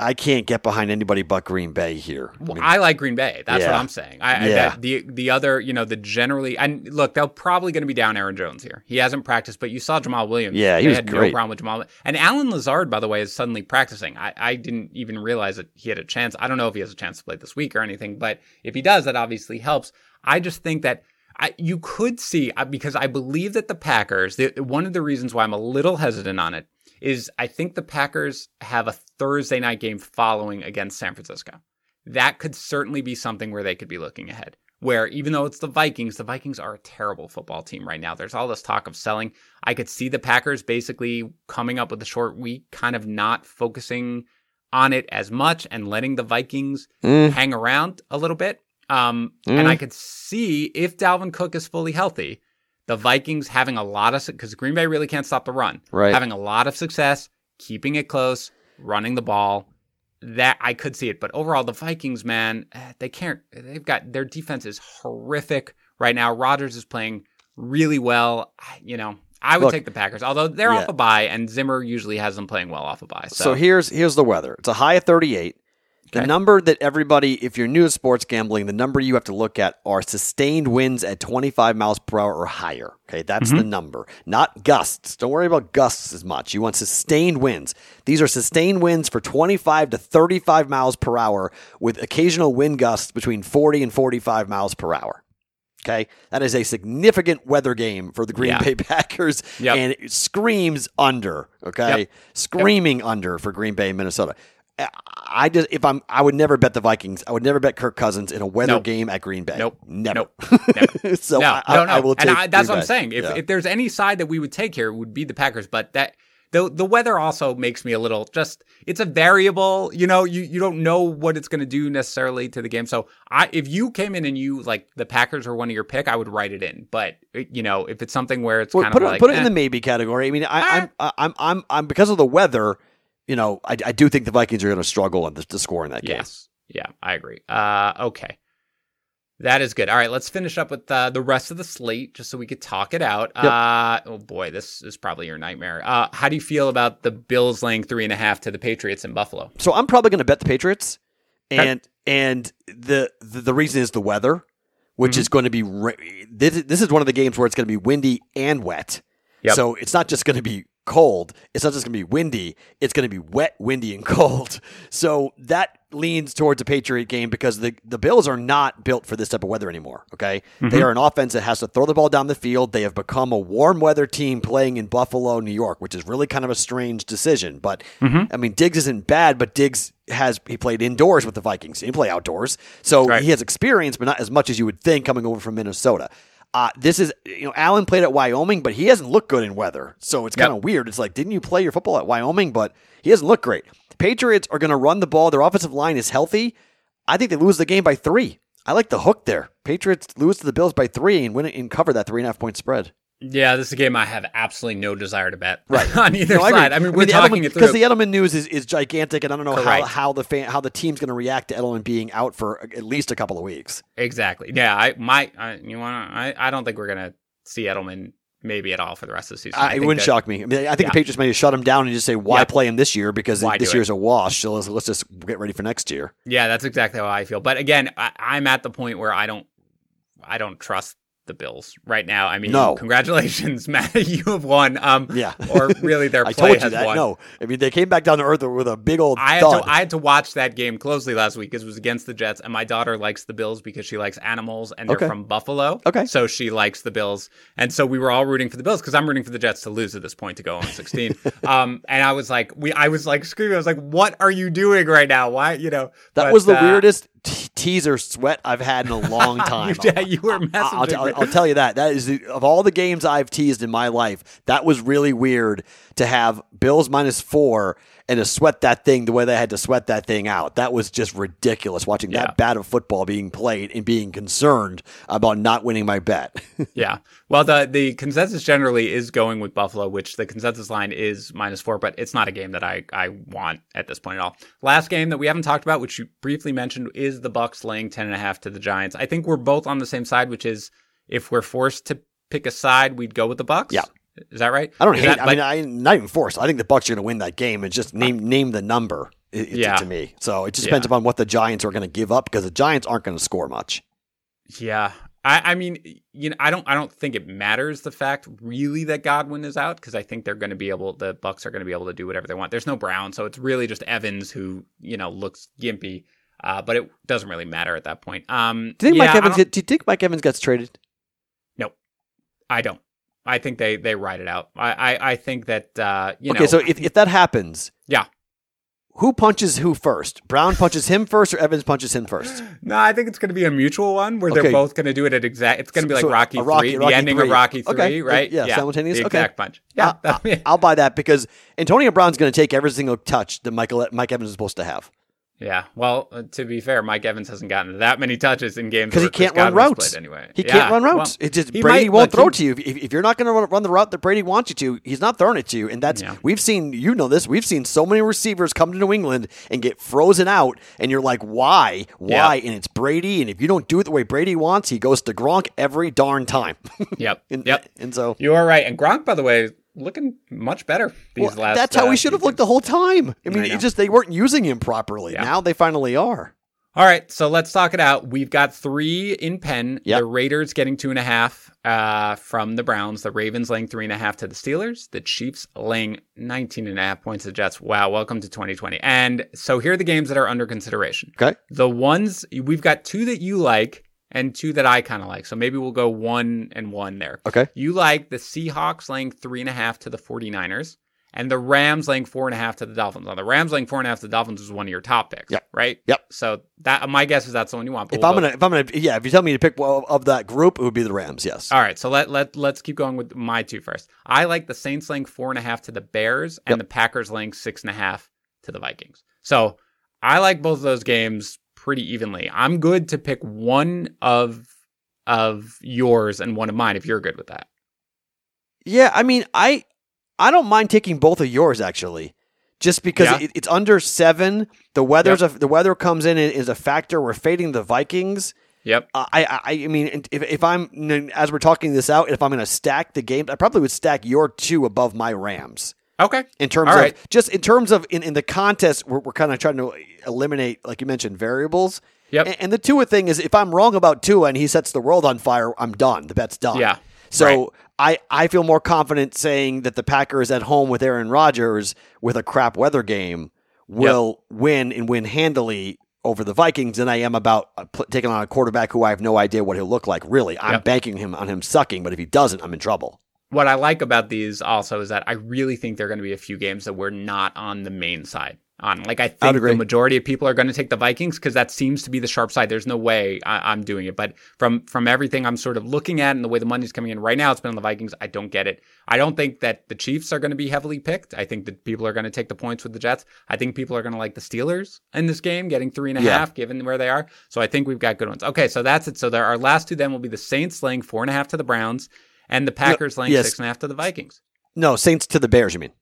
I can't get behind anybody but Green Bay here. I mean, I like Green Bay. That's what I'm saying. I, I Yeah. that the the other, you know, the generally and look, they're probably going to be down Aaron Jones here. He hasn't practiced, but you saw Jamaal Williams. Yeah, he they was had great. no problem with Jamaal. And Allen Lazard, by the way, is suddenly practicing. I, I didn't even realize that he had a chance. I don't know if he has a chance to play this week or anything, but if he does, that obviously helps. I just think that. I, you could see uh, because I believe that the Packers. The, one of the reasons why I'm a little hesitant on it is I think the Packers have a Thursday night game following against San Francisco that could certainly be something where they could be looking ahead. Where even though it's the Vikings, the Vikings are a terrible football team right now. There's all this talk of selling. I could see the Packers basically coming up with a short week, kind of not focusing on it as much and letting the Vikings Mm, hang around a little bit. Um, And I could see if Dalvin Cook is fully healthy, the Vikings having a lot of because Green Bay really can't stop the run. Right. Having a lot of success, keeping it close, running the ball. That I could see it, but overall, the Vikings, man, eh, they can't. They've got their defense is horrific right now. Rodgers is playing really well. You know, I would Look, take the Packers, although they're yeah. off a bye, and Zimmer usually has them playing well off a bye. So, so here's here's the weather. It's a high of 38. The Okay. number that everybody, if you're new to sports gambling, the number you have to look at are sustained winds at 25 miles per hour or higher. Okay, that's Mm-hmm. the number, not gusts. Don't worry about gusts as much. You want sustained winds. These are sustained winds for 25 to 35 miles per hour with occasional wind gusts between 40 and 45 miles per hour. Okay, that is a significant weather game for the Green Yeah. Bay Packers, Yep. and it screams under. Okay, Yep. screaming under for Green Bay, Minnesota. I- just if I'm I would never bet the Vikings. I would never bet Kirk Cousins in a weather Nope. game at Green Bay. Nope. never. Never. so no, I, no, no. I will take and I, that's Green what I'm saying. If, Yeah. if there's any side that we would take here, it would be the Packers. But that the the weather also makes me a little just. It's a variable. You know, you you don't know what it's going to do necessarily to the game. So I, if you came in and you like the Packers were one of your pick, I would write it in. But you know, if it's something where it's Well, kind put of it, like put it eh, in the maybe category. I mean, I, I'm, I'm, I'm, I'm, because of the weather. You know, I, I do think the Vikings are going to struggle in the, to score in that game. Yes. Yeah, I agree. Uh, okay. That is good. All right, let's finish up with uh, the rest of the slate just so we could talk it out. Yep. Uh, oh boy, this is probably your nightmare. Uh, how do you feel about the Bills laying three and a half to the Patriots in Buffalo? So I'm probably going to bet the Patriots, Okay. and and the, the the reason is the weather, which Mhm. is going to be this. This is one of the games where it's going to be windy and wet. Yep. So it's not just going to be cold. It's not just going to be windy. It's going to be wet, windy, and cold. So that leans towards a Patriot game because the, the Bills are not built for this type of weather anymore. Okay. They mm-hmm. are an offense that has to throw the ball down the field. They have become a warm weather team playing in Buffalo, New York, which is really kind of a strange decision. But mm-hmm. I mean, Diggs isn't bad, but Diggs has he played indoors with the Vikings. He didn't play outdoors. So Right. he has experience, but not as much as you would think coming over from Minnesota. Uh, this is, you know, Allen played at Wyoming, but he hasn't looked good in weather. So it's kind of weird. It's like, didn't you play your football at Wyoming? But he doesn't look great. Patriots are going to run the ball. Their offensive line is healthy. I think they lose the game by three. I like the hook there. Patriots lose to the Bills by three and win it and cover that three and a half point spread. Yeah, this is a game I have absolutely no desire to bet Right. on either No, I side. I mean, we're the talking Edelman, it because the Edelman news is, is gigantic, and I don't know how, Correct. how the fan, how the team's going to react to Edelman being out for at least a couple of weeks. exactly. Yeah, I my I, you want I I don't think we're gonna see Edelman maybe at all for the rest of the season. I, it wouldn't that- shock me. I, mean, I think Yeah. the Patriots may shut him down and just say, "Why Yeah. play him this year? Because Why this do it? year's a wash. So let's, let's just get ready for next year." Yeah, that's exactly how I feel. But again, I, I'm at the point where I don't, I don't trust the Bills right now. I mean, No. congratulations, Matt, you have won. Um, Yeah. or really, their I play told you has that. won. No, I mean they came back down to earth with a big old I had, to, I had to watch that game closely last week because it was against the Jets, and my daughter likes the Bills because she likes animals, and they're Okay. from Buffalo. Okay. so she likes the Bills, and so we were all rooting for the Bills because I'm rooting for the Jets to lose at this point to go on 16. um, and I was like, we, I was like screaming, I was like, what are you doing right now? Why, you know? that but, was the uh, weirdest t- teaser sweat I've had in a long time. yeah, you were messaging I'll. I'll, I'll tell you that. That is the, of all the games I've teased in my life. That was really weird to have Bills minus four and to sweat that thing the way they had to sweat that thing out. That was just ridiculous. Watching Yeah. that bad of football being played and being concerned about not winning my bet. Yeah. Well, the the consensus generally is going with Buffalo, which the consensus line is minus four, but it's not a game that I I want at this point at all. Last game that we haven't talked about, which you briefly mentioned, is the Bucks laying ten and a half to the Giants. I think we're both on the same side, which is if we're forced to pick a side, we'd go with the Bucks. Yeah. Is that right? I don't Is hate. I but- mean, I'm not even forced. I think the Bucks are going to win that game. It's just name name the number. i- i- Yeah. to me. So it just depends Yeah. upon what the Giants are going to give up because the Giants aren't going to score much. Yeah. I, I mean, you know, I don't, I don't think it matters the fact really that Godwin is out because I think they're going to be able, the Bucks are going to be able to do whatever they want. There's no Brown, so it's really just Evans who, you know, looks gimpy, uh, but it doesn't really matter at that point. Um, Do you think yeah, Mike Evans? Get, do you think Mike Evans gets traded? No, I don't. I think they they ride it out. I I, I think that uh, you okay, know. Okay, so if, if that happens, Yeah. who punches who first? Brown punches him first, or Evans punches him first? no, I think it's going to be a mutual one where they're both going to do it at exact. It's going to be like So- Rocky, Rocky- three, Rocky the ending three. of Rocky three, Okay. right? Yeah, simultaneous? the Okay. exact punch. Yeah, I, I'll buy that because Antonio Brown's going to take every single touch that Michael Mike Evans is supposed to have Yeah. Well, uh, to be fair, Mike Evans hasn't gotten that many touches in games because he can't run routes. anyway. He Yeah, can't run well, routes. it just Brady might, won't throw he- to you if, if, you're not going to run, the route that Brady wants you to. He's not throwing it to you, and that's Yeah. we've seen. You know this. We've seen so many receivers come to New England and get frozen out, and you're like, why, why? And it's Brady, and if you don't do it the way Brady wants, he goes to Gronk every darn time. Yep. and, yep. And so You are right. And Gronk, by the way, looking much better these well, last. that's how uh, he should have looked the whole time. I mean, I it just they weren't using him properly. Yeah. Now they finally are. All right, so let's talk it out. We've got three in pen. Yep. The Raiders getting two and a half uh, from the Browns. The Ravens laying three and a half to the Steelers. The Chiefs laying 19 and a half points to the Jets. Wow, welcome to 2020. And so here are the games that are under consideration. Okay. The ones we've got two that you like and two that I kind of like. So maybe we'll go one and one there. Okay. You like the Seahawks laying three and a half to the 49ers and the Rams laying four and a half to the Dolphins. Now, the Rams laying four and a half to the Dolphins is one of your top picks, Yep. right? Yep. So that my guess is that's the one you want. but If we'll I'm go- gonna, if I'm gonna, yeah, if you tell me to pick one of that group, it would be the Rams. Yes. All right, so let let let's keep going with my two first. I like the Saints laying four and a half to the Bears and Yep. the Packers laying six and a half to the Vikings. So I like both of those games pretty evenly. I'm good to pick one of of yours and one of mine if you're good with that. Yeah, I mean, I I don't mind taking both of yours actually, just because Yeah. it, it's under seven. The weather's a, the weather comes in and is a factor. We're fading the Vikings. Yep. Uh, I, I I mean, if if I'm as we're talking this out, if I'm going to stack the games, I probably would stack your two above my Rams Okay. in terms All of right. just in terms of in, in the contest. We're, we're kind of trying to eliminate, like you mentioned, variables. Yep. And, and the Tua thing is, if I'm wrong about Tua and he sets the world on fire, I'm done. The bet's done. Yeah. So I, I feel more confident saying that the Packers at home with Aaron Rodgers with a crap weather game will win and win handily over the Vikings than I am about uh, pl- taking on a quarterback who I have no idea what he'll look like. Really, I'm Yep. banking him on him sucking, but if he doesn't, I'm in trouble. What I like about these also is that I really think there are going to be a few games that we're not on the main side on. Like I think the majority of people are going to take the Vikings because that seems to be the sharp side. There's no way I, I'm doing it, but from from everything I'm sort of looking at and the way the money's coming in right now, it's been on the Vikings. I don't get it. I don't think that the Chiefs are going to be heavily picked. I think that people are going to take the points with the Jets. I think people are going to like the Steelers in this game, getting three and a half, Yeah. given where they are. So I think we've got good ones. Okay, so that's it. So there, our last two then will be the Saints laying four and a half to the Browns. And the Packers laying yes. six and a half to the Vikings. No, Saints to the Bears. You mean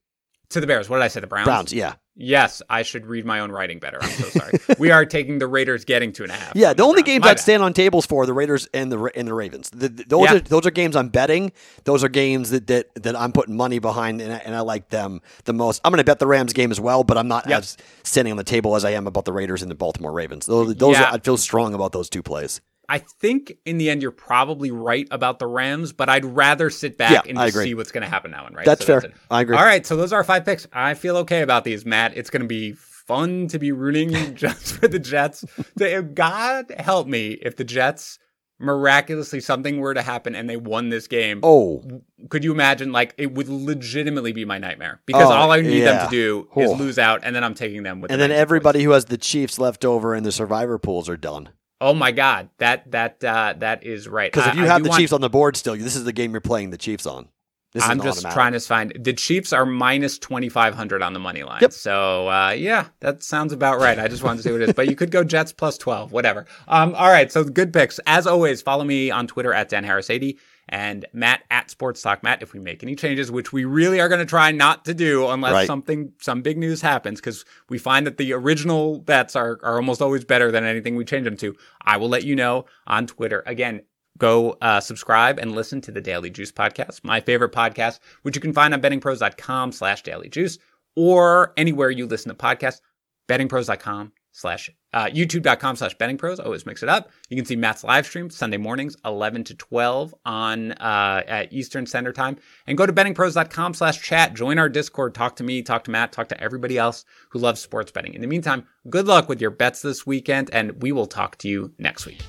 To the Bears. What did I say? The Browns? Browns? Yeah, Yes, I should read my own writing better. I'm so sorry. we are taking the Raiders getting two and a half. yeah. The only games My I'd bad. stand on tables for are the Raiders and the and the Ravens. The, the- those Yeah. are those are games I'm betting. Those are games that that, that I'm putting money behind, and I, and I like them the most. I'm going to bet the Rams game as well, but I'm not Yep. as standing on the table as I am about the Raiders and the Baltimore Ravens. Those, those Yeah. are, I feel strong about those two plays. I think in the end you're probably right about the Rams, but I'd rather sit back Yeah, and I just agree. see what's going to happen now. And right, That's So fair. it. I agree. All right, so those are our five picks. I feel okay about these, Matt. It's going to be fun to be rooting just for the Jets. God help me if the Jets miraculously something were to happen and they won this game. Oh, Could you imagine? Like it would legitimately be my nightmare because Oh, all I need them to do is Oh. lose out, and then I'm taking them with. and the then everybody points. who has the Chiefs left over in the survivor pools are done. Oh my God, that that uh, that is right. Because if you I have do the want- Chiefs on the board still, this is the game you're playing the Chiefs on. This I'm just automatic. trying to find the Chiefs are minus twenty five hundred on the money line. Yep. So uh, yeah, that sounds about right. I just wanted to see what it is, but you could go Jets plus twelve, whatever. Um, all right, so good picks as always. Follow me on Twitter at Dan Harris eighty and Matt at Sports Talk Matt. If we make any changes, which we really are going to try not to do unless Right. something some big news happens, because we find that the original bets are are almost always better than anything we change them to. I will let you know on Twitter again go uh, subscribe and listen to the Daily Juice podcast, my favorite podcast, which you can find on bettingpros.com slash daily juice or anywhere you listen to podcasts, bettingpros.com slash uh, youtube.com slash bettingpros. Always mix it up. You can see Matt's live stream Sunday mornings, 11 to 12 on uh, at Eastern Standard Time. And go to bettingpros.com slash chat. Join our Discord. Talk to me, talk to Matt, talk to everybody else who loves sports betting. In the meantime, good luck with your bets this weekend, and we will talk to you next week.